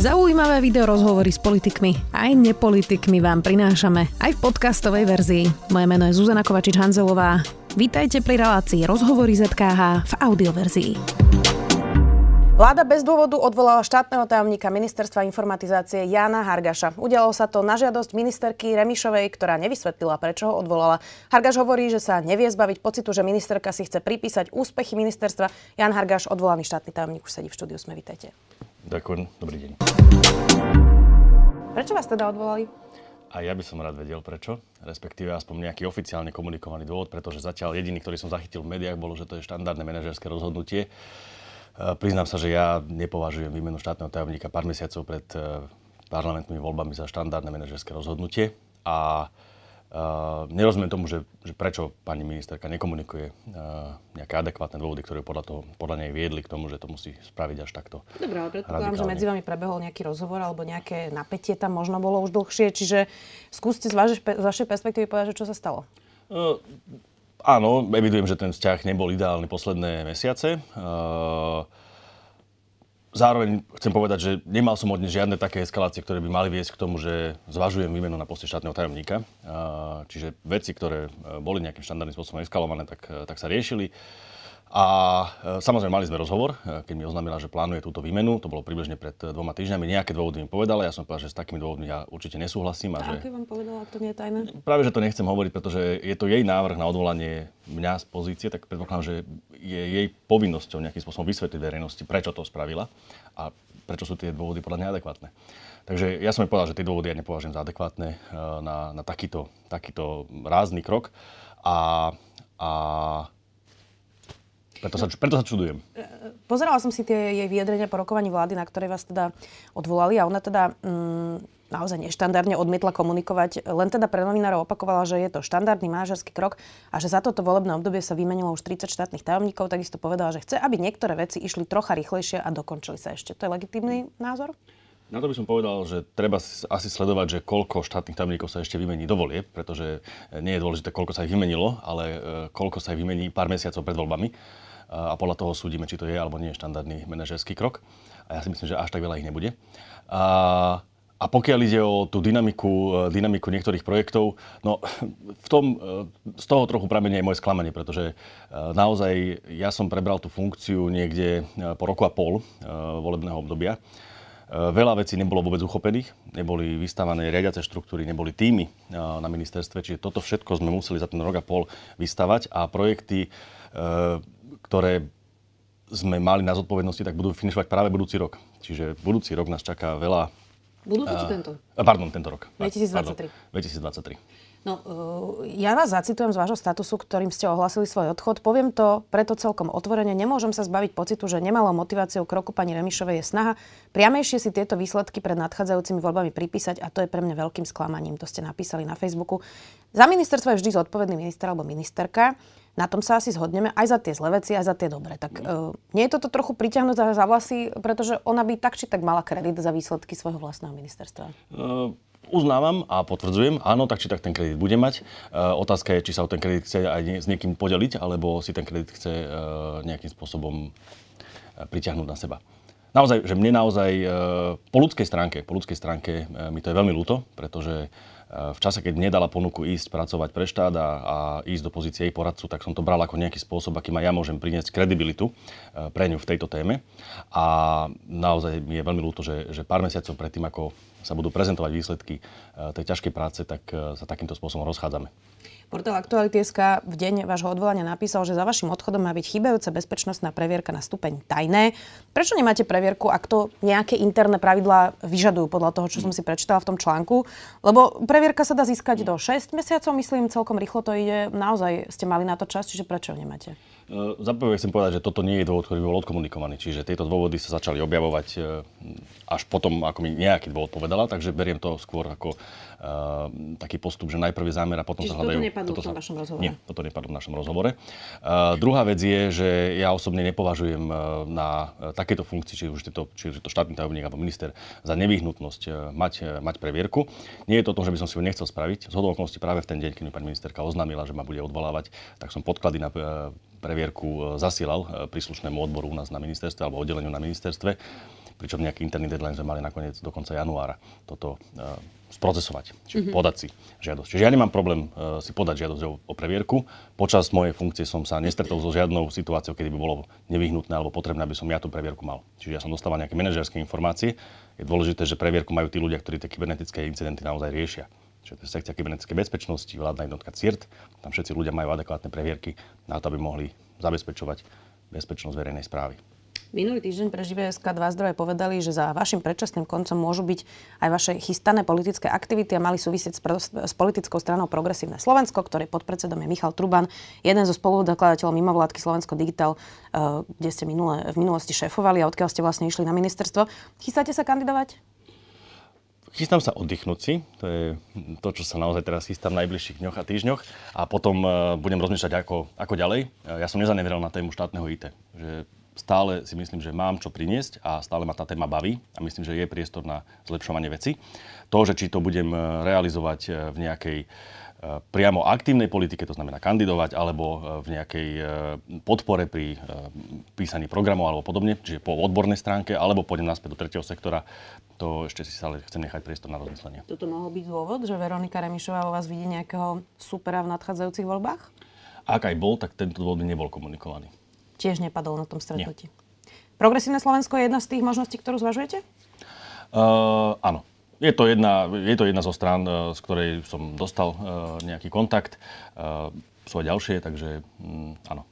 Zaujímavé video rozhovory s politikmi aj nepolitikmi vám prinášame aj v podcastovej verzii. Moje meno je Zuzana Kovačič-Hanzelová. Vítajte pri relácii Rozhovory ZKH v audioverzii. Vláda bez dôvodu odvolala štátneho tajomníka ministerstva informatizácie Jana Hargaša. Udialo sa to na žiadosť ministerky Remišovej, ktorá nevysvetlila, prečo ho odvolala. Hargaš hovorí, že sa nevie zbaviť pocitu, že ministerka si chce pripísať úspechy ministerstva. Jan Hargaš, odvolaný štátny tajomník, už sedí v štúdiu. Sme, vítajte. Ďakujem, dobrý deň. Prečo vás teda odvolali? A ja by som rád vedel prečo, respektíve aspoň nejaký oficiálne komunikovaný dôvod, pretože zatiaľ jediný, ktorý som zachytil v médiách, bolo, že to je štandardné manažerské rozhodnutie. E, priznám sa, že ja nepovažujem výmenu štátneho tajomníka pár mesiacov pred e, parlamentnými voľbami za štandardné manažerské rozhodnutie. A Uh, nerozumiem tomu, že, že prečo pani ministerka nekomunikuje uh, nejaké adekvátne dôvody, ktoré podľa, toho, podľa nej viedli k tomu, že to musí spraviť až takto. Dobre, ale predpokladám, že medzi vami prebehol nejaký rozhovor alebo nejaké napätie tam možno bolo už dlhšie, čiže skúste z vašej, z vašej perspektívy povedať, že čo sa stalo. Uh, áno, evidujem, že ten vzťah nebol ideálny posledné mesiace. Uh, Zároveň chcem povedať, že nemal som od žiadne také eskalácie, ktoré by mali viesť k tomu, že zvažujem výmenu na poste štátneho tajomníka. Čiže veci, ktoré e, boli nejakým štandardným spôsobom eskalované, tak, e, tak sa riešili. A e, samozrejme mali sme rozhovor, e, keď mi oznámila, že plánuje túto výmenu. To bolo približne pred e, dvoma týždňami. Nejaké dôvody mi povedala, ja som povedal, že s takými dôvodmi ja určite nesúhlasím. A, a že... aké vám povedala, ak to nie je tajné? Práve, že to nechcem hovoriť, pretože je to jej návrh na odvolanie mňa z pozície, tak predpokladám, že je jej povinnosťou nejakým spôsobom vysvetliť verejnosti, prečo to spravila a prečo sú tie dôvody podľa mňa adekvátne. Takže ja som jej povedal, že tie dôvody ja nepovažujem za adekvátne na, na takýto, takýto rázny krok. A, a preto sa, preto sa čudujem. Pozerala som si tie jej vyjadrenia po rokovaní vlády, na ktorej vás teda odvolali a ona teda mm, naozaj neštandardne odmietla komunikovať. Len teda pre novinárov opakovala, že je to štandardný manažerský krok a že za toto volebné obdobie sa vymenilo už 30 štátnych tajomníkov. Takisto povedala, že chce, aby niektoré veci išli trocha rýchlejšie a dokončili sa ešte. To je legitímny názor? Na to by som povedal, že treba asi sledovať, že koľko štátnych tajomníkov sa ešte vymení do volieb, pretože nie je dôležité, koľko sa ich vymenilo, ale e, koľko sa ich vymení pár mesiacov pred voľbami a podľa toho súdime, či to je alebo nie je štandardný manažerský krok. A ja si myslím, že až tak veľa ich nebude. A, a pokiaľ ide o tú dynamiku, e, dynamiku niektorých projektov, no v tom, e, z toho trochu pramenie je moje sklamanie, pretože e, naozaj ja som prebral tú funkciu niekde po roku a pol volebného obdobia. Veľa vecí nebolo vôbec uchopených, neboli vystávané riadiace štruktúry, neboli týmy na ministerstve, čiže toto všetko sme museli za ten rok a pol vystavať a projekty ktoré sme mali na zodpovednosti, tak budú finišovať práve budúci rok. Čiže budúci rok nás čaká veľa... Budúci či tento? Pardon, tento rok. 2023. Pardon, 2023. No, uh, ja vás zacitujem z vášho statusu, ktorým ste ohlasili svoj odchod. Poviem to preto celkom otvorene. Nemôžem sa zbaviť pocitu, že nemalou motiváciou kroku pani Remišovej je snaha priamejšie si tieto výsledky pred nadchádzajúcimi voľbami pripísať a to je pre mňa veľkým sklamaním. To ste napísali na Facebooku. Za ministerstvo je vždy zodpovedný minister alebo ministerka na tom sa asi zhodneme aj za tie zlé veci, aj za tie dobré. Tak uh, nie je toto trochu priťahnuté za vlasy, pretože ona by tak či tak mala kredit za výsledky svojho vlastného ministerstva? Uh, uznávam a potvrdzujem, áno, tak či tak ten kredit bude mať. Uh, otázka je, či sa o ten kredit chce aj s niekým podeliť, alebo si ten kredit chce uh, nejakým spôsobom uh, priťahnuť na seba. Naozaj, že mne naozaj uh, po ľudskej stránke, po ľudskej stránke uh, mi to je veľmi ľúto, pretože v čase, keď nedala ponuku ísť pracovať pre štát a, a ísť do pozície jej poradcu, tak som to bral ako nejaký spôsob, akým aj ja môžem priniesť kredibilitu e, pre ňu v tejto téme. A naozaj mi je veľmi ľúto, že, že pár mesiacov predtým, ako sa budú prezentovať výsledky e, tej ťažkej práce, tak e, sa takýmto spôsobom rozchádzame. Portál Aktuality.sk v deň vášho odvolania napísal, že za vašim odchodom má byť chýbajúca bezpečnostná previerka na stupeň tajné. Prečo nemáte previerku, ak to nejaké interné pravidlá vyžadujú podľa toho, čo som si prečítala v tom článku? Lebo previerka sa dá získať do 6 mesiacov, myslím, celkom rýchlo to ide. Naozaj ste mali na to čas, čiže prečo nemáte? Uh, za prvé chcem povedať, že toto nie je dôvod, ktorý bol odkomunikovaný. Čiže tieto dôvody sa začali objavovať uh, až potom, ako mi nejaký dôvod povedala, takže beriem to skôr ako uh, taký postup, že najprv je zámer a potom Čiže sa hľadajú nepadlo toto v tom vašom rozhovore? Nie, toto nepadlo v našom rozhovore. Uh, druhá vec je, že ja osobne nepovažujem na takéto funkcii, či už, je to, či už je to štátny tajomník alebo minister, za nevyhnutnosť mať, mať previerku. Nie je to o tom, že by som si ho nechcel spraviť. Z okolností práve v ten deň, keď mi pani ministerka oznámila, že ma bude odvolávať, tak som podklady na previerku zasielal príslušnému odboru u nás na ministerstve alebo oddeleniu na ministerstve pričom nejaký interný deadline sme mali nakoniec do konca januára toto uh, sprocesovať, čiže mm-hmm. podať si žiadosť. Čiže ja nemám problém uh, si podať žiadosť o, o previerku. Počas mojej funkcie som sa nestretol so žiadnou situáciou, kedy by bolo nevyhnutné alebo potrebné, aby som ja tú previerku mal. Čiže ja som dostával nejaké manažerské informácie. Je dôležité, že previerku majú tí ľudia, ktorí tie kybernetické incidenty naozaj riešia. To je sekcia kybernetickej bezpečnosti, vládna jednotka CIRT. Tam všetci ľudia majú adekvátne previerky na to, aby mohli zabezpečovať bezpečnosť verejnej správy. Minulý týždeň pre ŽVSK dva zdroje povedali, že za vašim predčasným koncom môžu byť aj vaše chystané politické aktivity a mali súvisieť s, s politickou stranou Progresívne Slovensko, ktorý pod predsedom je Michal Truban, jeden zo spoludokladateľov mimovládky Slovensko Digital, uh, kde ste minule, v minulosti šéfovali a odkiaľ ste vlastne išli na ministerstvo. Chystáte sa kandidovať? Chystám sa oddychnúť si, to je to, čo sa naozaj teraz chystám v najbližších dňoch a týždňoch a potom uh, budem rozmýšľať, ako, ako ďalej. Uh, ja som nezaneveral na tému štátneho IT, že stále si myslím, že mám čo priniesť a stále ma tá téma baví a myslím, že je priestor na zlepšovanie veci. To, že či to budem e, realizovať e, v nejakej e, priamo aktívnej politike, to znamená kandidovať, alebo v nejakej podpore pri písaní programov alebo podobne, čiže po odbornej stránke, alebo pôjdem naspäť do tretieho sektora, to ešte si stále chcem nechať priestor na rozmyslenie. Toto mohol byť dôvod, že Veronika Remišová o vás vidí nejakého supera v nadchádzajúcich voľbách? Ak aj bol, tak tento dôvod by nebol komunikovaný tiež nepadol na tom stretnutí. Nie. Progresívne Slovensko je jedna z tých možností, ktorú zvažujete? Uh, áno. Je to, jedna, je to jedna zo strán, uh, z ktorej som dostal uh, nejaký kontakt. Uh, sú aj ďalšie, takže um, áno.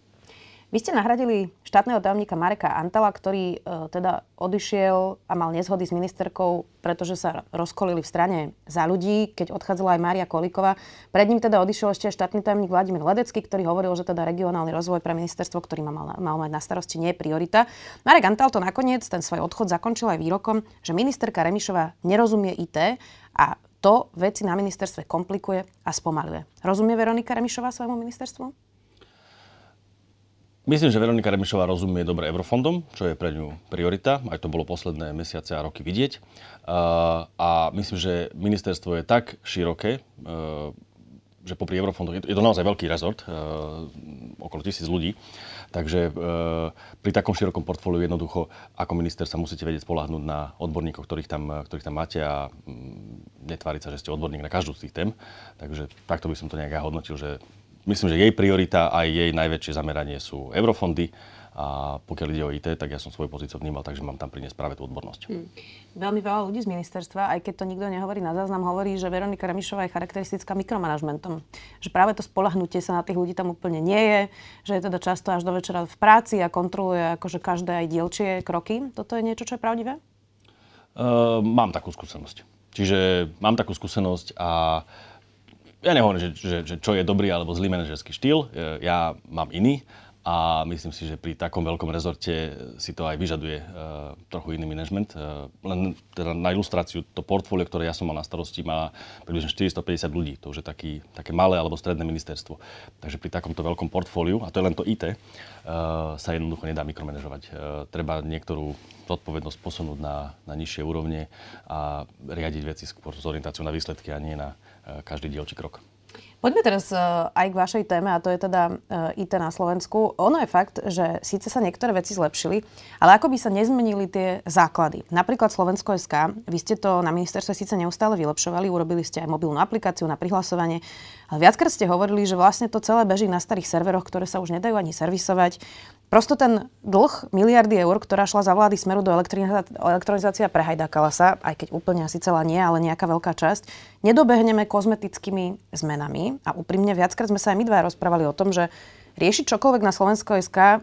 Vy ste nahradili štátneho tajomníka Mareka Antala, ktorý e, teda odišiel a mal nezhody s ministerkou, pretože sa rozkolili v strane za ľudí, keď odchádzala aj Mária Kolíková. Pred ním teda odišiel ešte štátny tajomník Vladimír Ledecký, ktorý hovoril, že teda regionálny rozvoj pre ministerstvo, ktorý mal, mal mať na starosti, nie je priorita. Marek Antal to nakoniec, ten svoj odchod zakončil aj výrokom, že ministerka Remišová nerozumie IT a to veci na ministerstve komplikuje a spomaluje. Rozumie Veronika Remišová svojmu ministerstvu? Myslím, že Veronika Remišová rozumie dobre eurofondom, čo je pre ňu priorita. Aj to bolo posledné mesiace a roky vidieť. A myslím, že ministerstvo je tak široké, e, že popri eurofondoch, je to naozaj veľký rezort, e, okolo tisíc ľudí, takže e, pri takom širokom portfóliu jednoducho ako minister sa musíte vedieť spolahnúť na odborníkov, ktorých tam, ktorých tam máte a mm, netváriť sa, že ste odborník na každú z tých tém. Takže takto by som to nejak hodnotil, že myslím, že jej priorita aj jej najväčšie zameranie sú eurofondy a pokiaľ ide o IT, tak ja som svoju pozíciu vnímal, takže mám tam priniesť práve tú odbornosť. Hmm. Veľmi veľa ľudí z ministerstva, aj keď to nikto nehovorí na záznam, hovorí, že Veronika Remišová je charakteristická mikromanažmentom. Že práve to spolahnutie sa na tých ľudí tam úplne nie je, že je teda často až do večera v práci a kontroluje akože každé aj dielčie kroky. Toto je niečo, čo je pravdivé? Uh, mám takú skúsenosť. Čiže mám takú skúsenosť a ja nehovorím, že, že, že čo je dobrý alebo zlý manažerský štýl, e, ja mám iný a myslím si, že pri takom veľkom rezorte si to aj vyžaduje uh, trochu iný manažment. Uh, len teda na ilustráciu, to portfólio, ktoré ja som mal na starosti, má približne 450 ľudí. To už je taký, také malé alebo stredné ministerstvo. Takže pri takomto veľkom portfóliu, a to je len to IT, uh, sa jednoducho nedá mikromanažovať. Uh, treba niektorú zodpovednosť posunúť na, na nižšie úrovne a riadiť veci skôr s orientáciou na výsledky a nie na každý dielčí krok. Poďme teraz uh, aj k vašej téme, a to je teda uh, IT na Slovensku. Ono je fakt, že síce sa niektoré veci zlepšili, ale ako by sa nezmenili tie základy. Napríklad Slovensko SK, vy ste to na ministerstve síce neustále vylepšovali, urobili ste aj mobilnú aplikáciu na prihlasovanie, ale viackrát ste hovorili, že vlastne to celé beží na starých serveroch, ktoré sa už nedajú ani servisovať. Prosto ten dlh miliardy eur, ktorá šla za vlády smeru do elektronizácia prehajdákala sa, aj keď úplne asi celá nie, ale nejaká veľká časť, nedobehneme kozmetickými zmenami. A úprimne viackrát sme sa aj my dva rozprávali o tom, že riešiť čokoľvek na Slovensko SK e,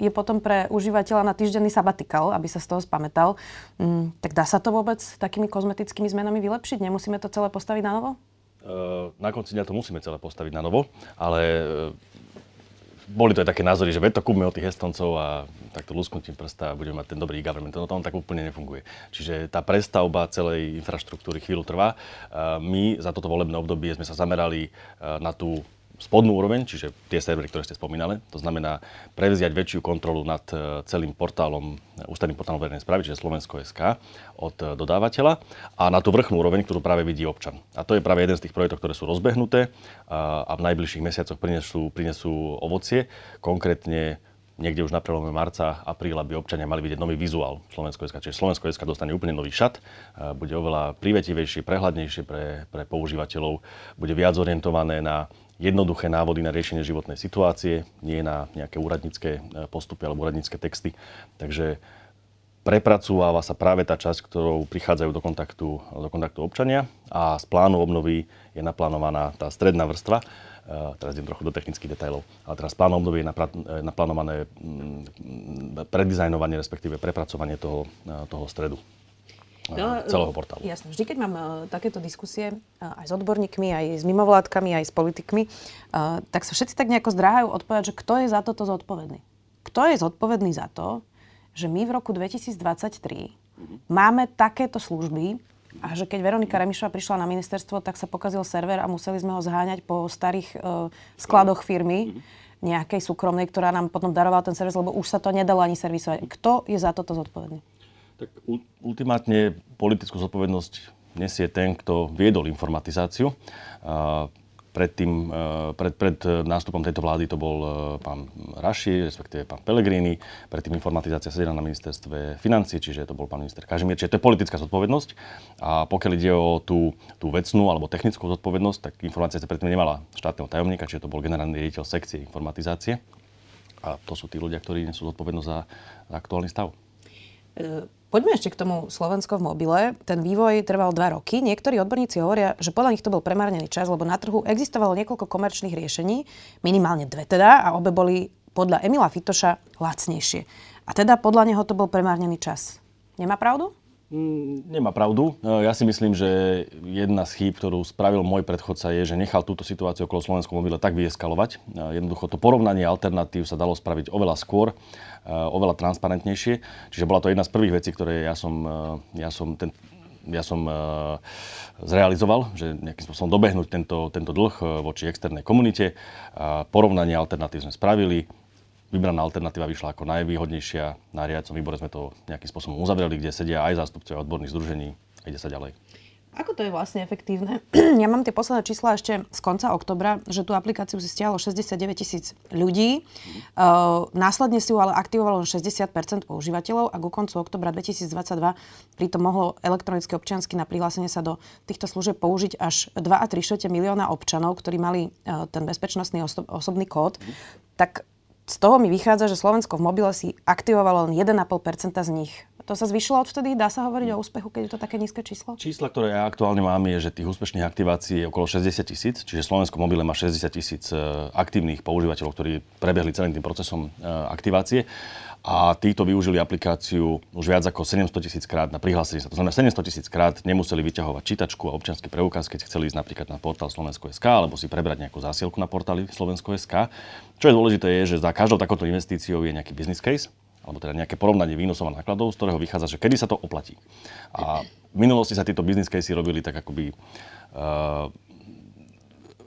je potom pre užívateľa na týždenný sabatikal, aby sa z toho spametal. Mm, tak dá sa to vôbec takými kozmetickými zmenami vylepšiť? Nemusíme to celé postaviť na novo? Uh, na konci dňa to musíme celé postaviť na novo, ale boli to aj také názory, že veď to kúpme od tých Estoncov a takto lusknutím prsta budeme mať ten dobrý government. No to on tak úplne nefunguje. Čiže tá prestavba celej infraštruktúry chvíľu trvá. My za toto volebné obdobie sme sa zamerali na tú spodnú úroveň, čiže tie servery, ktoré ste spomínali. To znamená prevziať väčšiu kontrolu nad e, celým portálom, ústavným portálom verejnej správy, čiže Slovensko.sk od e, dodávateľa a na tú vrchnú úroveň, ktorú práve vidí občan. A to je práve jeden z tých projektov, ktoré sú rozbehnuté a, v najbližších mesiacoch prinesú, prinesú ovocie. Konkrétne niekde už na prelome marca, apríla by občania mali vidieť nový vizuál Slovensko.sk. Čiže Slovensko.sk dostane úplne nový šat, bude oveľa privetivejšie, prehľadnejšie pre, pre používateľov, bude viac orientované na jednoduché návody na riešenie životnej situácie, nie na nejaké úradnícke e, postupy alebo úradnícke texty. Takže prepracúváva sa práve tá časť, ktorou prichádzajú do kontaktu, do kontaktu občania a z plánu obnovy je naplánovaná tá stredná vrstva, Uh, teraz idem trochu do technických detailov, ale teraz plán obnovy je e, naplánované mm, predizajnovanie, respektíve prepracovanie toho, toho stredu no, celého portálu. Jasne, vždy keď mám uh, takéto diskusie uh, aj s odborníkmi, aj s mimovládkami, aj s politikmi, uh, tak sa všetci tak nejako zdráhajú odpovedať, že kto je za toto zodpovedný. Kto je zodpovedný za to, že my v roku 2023 mm-hmm. máme takéto služby a že keď Veronika Remišová prišla na ministerstvo, tak sa pokazil server a museli sme ho zháňať po starých uh, skladoch firmy nejakej súkromnej, ktorá nám potom darovala ten servis, lebo už sa to nedalo ani servisovať. Kto je za toto zodpovedný? Tak ultimátne politickú zodpovednosť nesie ten, kto viedol informatizáciu. Predtým, e, pred, pred nástupom tejto vlády to bol e, pán Raši, respektíve pán Pellegrini. Predtým informatizácia sedela na ministerstve financí, čiže to bol pán minister Kažimír. Čiže to je politická zodpovednosť. A pokiaľ ide o tú, tú vecnú alebo technickú zodpovednosť, tak informácia predtým nemala štátneho tajomníka, čiže to bol generálny riaditeľ sekcie informatizácie. A to sú tí ľudia, ktorí nesú zodpovednosť za, za aktuálny stav. Poďme ešte k tomu Slovensko v mobile. Ten vývoj trval dva roky. Niektorí odborníci hovoria, že podľa nich to bol premárnený čas, lebo na trhu existovalo niekoľko komerčných riešení, minimálne dve teda, a obe boli podľa Emila Fitoša lacnejšie. A teda podľa neho to bol premárnený čas. Nemá pravdu? Mm, nemá pravdu. E, ja si myslím, že jedna z chýb, ktorú spravil môj predchodca, je, že nechal túto situáciu okolo Slovenskom mobile tak vyeskalovať. E, jednoducho to porovnanie alternatív sa dalo spraviť oveľa skôr, e, oveľa transparentnejšie. Čiže bola to jedna z prvých vecí, ktoré ja som, ja som, ten, ja som zrealizoval, že nejakým spôsobom dobehnúť tento, tento dlh voči externej komunite. Porovnanie alternatív sme spravili vybraná alternatíva vyšla ako najvýhodnejšia. Na riadcom výbore sme to nejakým spôsobom uzavreli, kde sedia aj zástupcovia odborných združení a ide sa ďalej. Ako to je vlastne efektívne? ja mám tie posledné čísla ešte z konca oktobra, že tú aplikáciu si stiahlo 69 tisíc ľudí. Uh, následne si ju ale aktivovalo 60% používateľov a ku koncu oktobra 2022 pritom mohlo elektronicky občiansky na prihlásenie sa do týchto služieb použiť až 2 a 3 milióna občanov, ktorí mali uh, ten bezpečnostný oso- osobný kód. Tak z toho mi vychádza, že Slovensko v mobile si aktivovalo len 1,5% z nich. To sa zvyšilo odvtedy? Dá sa hovoriť o úspechu, keď je to také nízke číslo? Čísla, ktoré ja aktuálne mám, je, že tých úspešných aktivácií je okolo 60 tisíc, čiže Slovensko mobile má 60 tisíc e, aktívnych používateľov, ktorí prebehli celým tým procesom e, aktivácie a títo využili aplikáciu už viac ako 700 tisíc krát na prihlásenie sa. To znamená, 700 tisíc krát nemuseli vyťahovať čítačku a občianský preukaz, keď chceli ísť napríklad na portál Slovensko.sk alebo si prebrať nejakú zásielku na portáli Slovensko.sk. Čo je dôležité je, že za každou takouto investíciou je nejaký business case, alebo teda nejaké porovnanie výnosov a nákladov, z ktorého vychádza, že kedy sa to oplatí. A v minulosti sa tieto business casey robili tak akoby uh,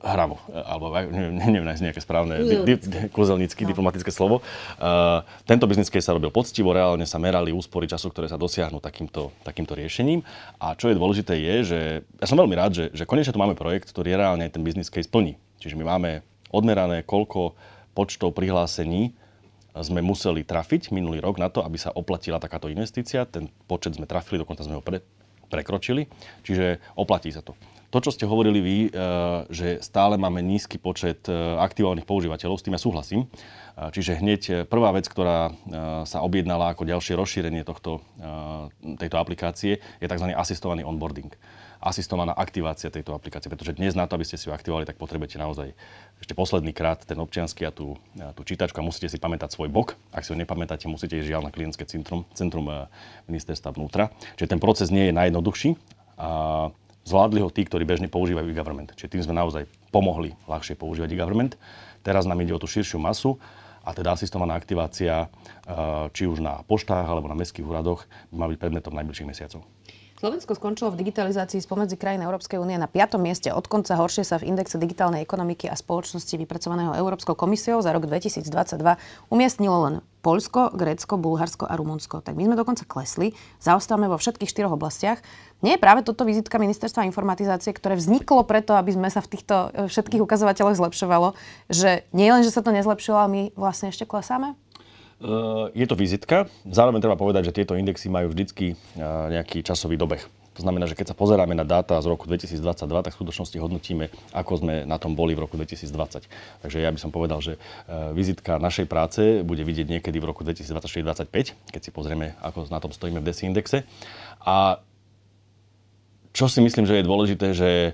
hravo, alebo neviem, neviem nájsť nejaké správne di, di, kúzelnícky, no. diplomatické slovo. Uh, tento biznis case sa robil poctivo, reálne sa merali úspory času, ktoré sa dosiahnu takýmto, takýmto riešením. A čo je dôležité je, že ja som veľmi rád, že, že konečne tu máme projekt, ktorý reálne ten business case plní. Čiže my máme odmerané, koľko počtov prihlásení sme museli trafiť minulý rok na to, aby sa oplatila takáto investícia. Ten počet sme trafili, dokonca sme ho pre, prekročili, čiže oplatí sa to. To, čo ste hovorili vy, eh, že stále máme nízky počet eh, aktivovaných používateľov, s tým ja súhlasím. Eh, čiže hneď prvá vec, ktorá sa objednala ako ďalšie rozšírenie tohto, tejto aplikácie, je tzv. asistovaný onboarding asistovaná aktivácia tejto aplikácie, pretože dnes na to, aby ste si ju aktivovali, tak potrebujete naozaj ešte posledný krát ten občiansky a tú, tú čítačku a musíte si pamätať svoj bok. Ak si ho nepamätáte, musíte ísť žiaľ na klientské centrum, centrum ministerstva vnútra. Čiže ten proces nie je najjednoduchší. A Zvládli ho tí, ktorí bežne používajú e-government. Čiže tým sme naozaj pomohli ľahšie používať e-government. Teraz nám ide o tú širšiu masu a teda asistovaná aktivácia, eh, či už na poštách alebo na mestských úradoch, by mala byť predmetom najbližších mesiacov. Slovensko skončilo v digitalizácii spomedzi krajín Európskej únie na 5. mieste. Od konca horšie sa v indexe digitálnej ekonomiky a spoločnosti vypracovaného Európskou komisiou za rok 2022 umiestnilo len Polsko, Grécko, Bulharsko a Rumunsko. Tak my sme dokonca klesli, zaostávame vo všetkých štyroch oblastiach. Nie je práve toto vizitka ministerstva informatizácie, ktoré vzniklo preto, aby sme sa v týchto e, všetkých ukazovateľoch zlepšovalo, že nie len, že sa to nezlepšilo, ale my vlastne ešte klesáme? Eh, je to vizitka. Zároveň treba povedať, že tieto indexy majú vždycky eh, nejaký časový dobeh. To znamená, že keď sa pozeráme na dáta z roku 2022, tak v skutočnosti hodnotíme, ako sme na tom boli v roku 2020. Takže ja by som povedal, že eh, vizitka našej práce bude vidieť niekedy v roku 2024-2025, keď si pozrieme, ako na tom stojíme v DESI indexe. A čo si myslím, že je dôležité, že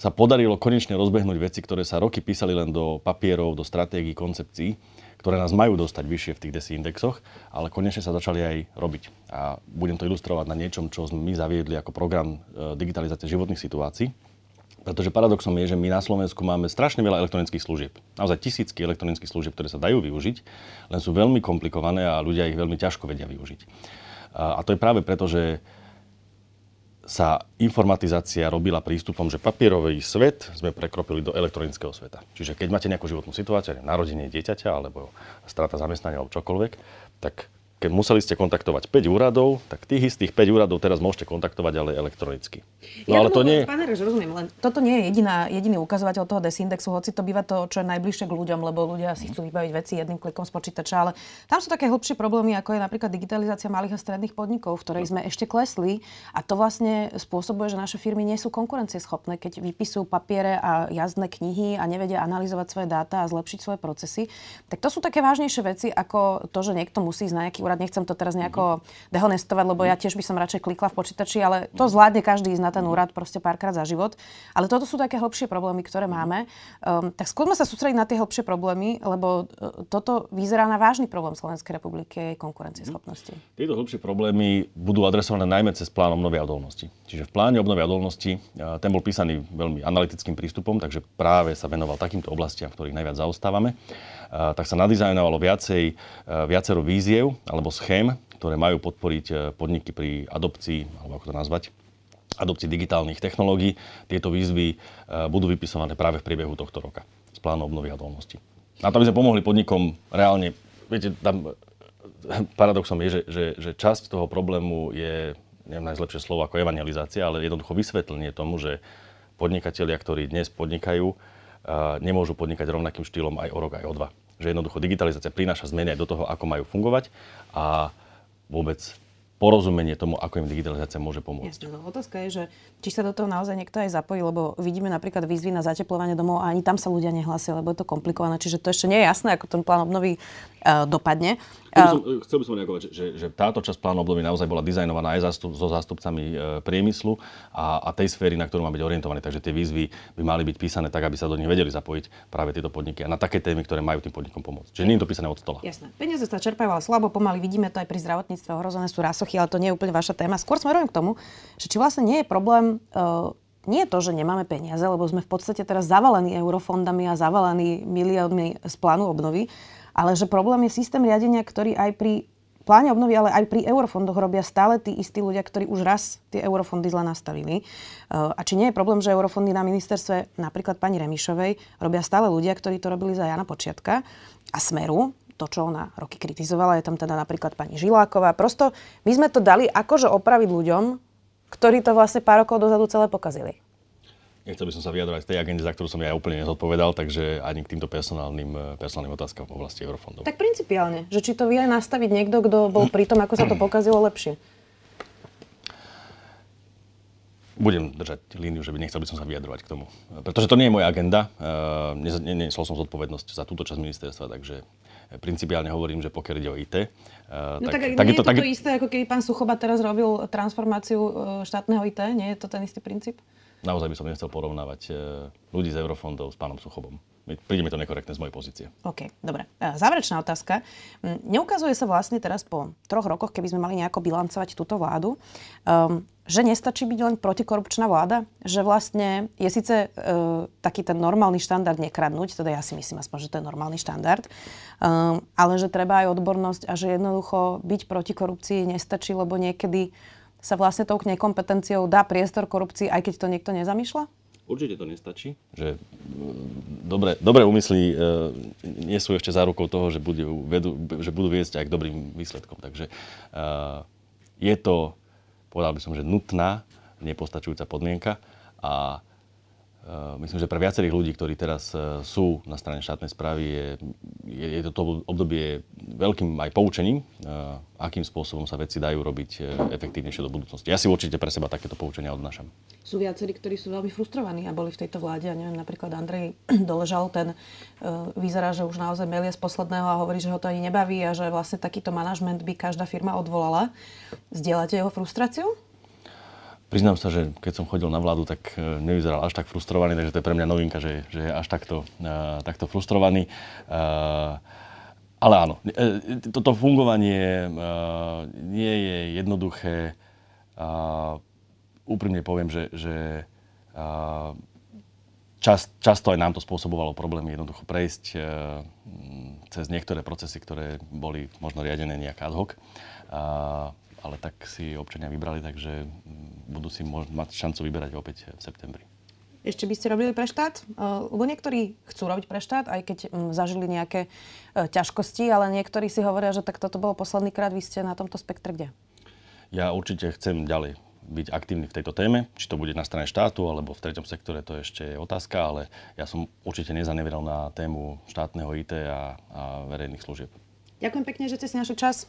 sa podarilo konečne rozbehnúť veci, ktoré sa roky písali len do papierov, do stratégií, koncepcií ktoré nás majú dostať vyššie v tých DESI indexoch, ale konečne sa začali aj robiť. A budem to ilustrovať na niečom, čo sme my zaviedli ako program e, digitalizácie životných situácií. Pretože paradoxom je, že my na Slovensku máme strašne veľa elektronických služieb. Naozaj tisícky elektronických služieb, ktoré sa dajú využiť, len sú veľmi komplikované a ľudia ich veľmi ťažko vedia využiť. A to je práve preto, že sa informatizácia robila prístupom, že papierový svet sme prekropili do elektronického sveta. Čiže keď máte nejakú životnú situáciu, narodenie dieťaťa alebo strata zamestnania alebo čokoľvek, tak keď museli ste kontaktovať 5 úradov, tak tých istých 5 úradov teraz môžete kontaktovať ale elektronicky. No ja ale to nie... Pán Rež, rozumiem, len toto nie je jediná, jediný ukazovateľ toho desindexu, hoci to býva to, čo je najbližšie k ľuďom, lebo ľudia si chcú vybaviť veci jedným klikom z počítača, ale tam sú také hlbšie problémy, ako je napríklad digitalizácia malých a stredných podnikov, v ktorej sme ešte klesli a to vlastne spôsobuje, že naše firmy nie sú konkurencieschopné, keď vypisujú papiere a jazdné knihy a nevedia analyzovať svoje dáta a zlepšiť svoje procesy. Tak to sú také vážnejšie veci, ako to, že niekto musí ísť na nejaký úrad úrad, nechcem to teraz nejako dehonestovať, lebo ja tiež by som radšej klikla v počítači, ale to zvládne každý ísť na ten úrad proste párkrát za život. Ale toto sú také hlbšie problémy, ktoré máme. Um, tak skúsme sa sústrediť na tie hlbšie problémy, lebo uh, toto vyzerá na vážny problém Slovenskej republiky a jej konkurencieschopnosti. Tieto hlbšie problémy budú adresované najmä cez plán obnovy a odolnosti. Čiže v pláne obnovy a odolnosti uh, ten bol písaný veľmi analytickým prístupom, takže práve sa venoval takýmto oblastiam, v ktorých najviac zaostávame. Uh, tak sa nadizajnovalo viacej, viacero víziev, ale alebo schém, ktoré majú podporiť e, podniky pri adopcii, alebo ako to nazvať, adopcii digitálnych technológií. Tieto výzvy e, budú vypisované práve v priebehu tohto roka z plánu obnovy a dolnosti. Na to, aby sme pomohli podnikom reálne, viete, tam e, paradoxom je, že, že, že časť toho problému je, neviem najzlepšie slovo ako evangelizácia, ale jednoducho vysvetlenie tomu, že podnikatelia, ktorí dnes podnikajú, nemôžu podnikať rovnakým štýlom aj o rok, aj o dva že jednoducho digitalizácia prináša zmeny aj do toho, ako majú fungovať a vôbec porozumenie tomu, ako im digitalizácia môže pomôcť. Jasne, no, otázka je, že či sa do toho naozaj niekto aj zapojí, lebo vidíme napríklad výzvy na zateplovanie domov a ani tam sa ľudia nehlásia, lebo je to komplikované. Čiže to ešte nie je jasné, ako ten plán obnovy uh, dopadne. Chcel by som, chcel by som reagovať, že, že táto časť plánu obnovy naozaj bola dizajnovaná aj zástup, so zástupcami e, priemyslu a, a tej sféry, na ktorú má byť orientovaný. Takže tie výzvy by mali byť písané tak, aby sa do nich vedeli zapojiť práve tieto podniky a na také témy, ktoré majú tým podnikom pomôcť. Čiže nie je to písané od stola. Jasné. Peniaze sa čerpajú, ale slabo pomaly vidíme to aj pri zdravotníctve. Ohrozené sú rasochy, ale to nie je úplne vaša téma. Skôr smerujem k tomu, že či vlastne nie je problém uh, nie je to, že nemáme peniaze, lebo sme v podstate teraz zavalení eurofondami a zavalení miliónmi z plánu obnovy, ale že problém je systém riadenia, ktorý aj pri pláne obnovy, ale aj pri eurofondoch robia stále tí istí ľudia, ktorí už raz tie eurofondy zle nastavili. A či nie je problém, že eurofondy na ministerstve, napríklad pani Remišovej, robia stále ľudia, ktorí to robili za Jana Počiatka a Smeru, to, čo ona roky kritizovala, je tam teda napríklad pani Žiláková. Prosto my sme to dali akože opraviť ľuďom, ktorí to vlastne pár rokov dozadu celé pokazili. Nechcel by som sa vyjadrovať tej agende, za ktorú som ja úplne nezodpovedal, takže ani k týmto personálnym, eh, personálnym otázkam v oblasti eurofondov. Tak principiálne, že či to vie nastaviť niekto, kto bol pri tom, ako sa to pokazilo lepšie. Budem držať líniu, že by nechcel by som sa vyjadrovať k tomu. Pretože to nie je moja agenda. Eh, Nesol som zodpovednosť za túto časť ministerstva, takže principiálne hovorím, že pokiaľ ide o IT, eh, no tak, tak, tak, nie je to, tak... to isté, ako keby pán Suchoba teraz robil transformáciu štátneho IT? Nie je to ten istý princíp? Naozaj by som nechcel porovnávať e, ľudí z eurofondov s pánom Suchobom. Príde mi to nekorektné z mojej pozície. OK, dobre. E, záverečná otázka. Mm, neukazuje sa vlastne teraz po troch rokoch, keby sme mali nejako bilancovať túto vládu, um, že nestačí byť len protikorupčná vláda? Že vlastne je síce uh, taký ten normálny štandard nekradnúť, teda ja si myslím aspoň, že to je normálny štandard, um, ale že treba aj odbornosť a že jednoducho byť proti korupcii nestačí, lebo niekedy sa vlastne tou nekompetenciou dá priestor korupcii, aj keď to niekto nezamýšľa? Určite to nestačí. Že mm, dobré, dobré úmysly e, nie sú ešte zárukou toho, že, bude, vedú, že budú viesť aj k dobrým výsledkom. Takže e, je to, povedal by som, že nutná, nepostačujúca podmienka a myslím, že pre viacerých ľudí, ktorí teraz eh, sú na strane štátnej správy, je, je, je toto obdobie veľkým aj poučením, eh, akým spôsobom sa veci dajú robiť efektívnejšie do budúcnosti. Ja si určite pre seba takéto poučenia odnášam. Sú viacerí, ktorí sú veľmi frustrovaní a boli v tejto vláde. Ja neviem, napríklad Andrej Doležal, ten vyzerá, že už naozaj melie z posledného a hovorí, že ho to ani nebaví a že vlastne takýto manažment by každá firma odvolala. Zdieľate jeho frustráciu? Priznám sa, že keď som chodil na vládu, tak e, nevyzeral až tak frustrovaný, takže to je pre mňa novinka, že, že je až takto, uh, takto frustrovaný. Uh, ale áno, toto fungovanie nie je jednoduché. Uh, úprimne poviem, že, že čas, často aj nám to spôsobovalo problémy jednoducho prejsť cez niektoré procesy, ktoré boli možno riadené nejak ad hoc. Ale tak si občania vybrali, takže mm, budú si mať šancu vyberať opäť v septembri. Ešte by ste robili pre štát? Lebo niektorí chcú robiť pre štát, aj keď um, zažili nejaké uh, ťažkosti, ale niektorí si hovoria, že tak toto bolo posledný krát, vy ste na tomto spektre kde? Ja určite chcem ďalej byť aktívny v tejto téme. Či to bude na strane štátu alebo v treťom sektore, to ešte je otázka, ale ja som určite nezaneveral na tému štátneho IT a, a verejných služieb. Ďakujem pekne, že ste si našli čas.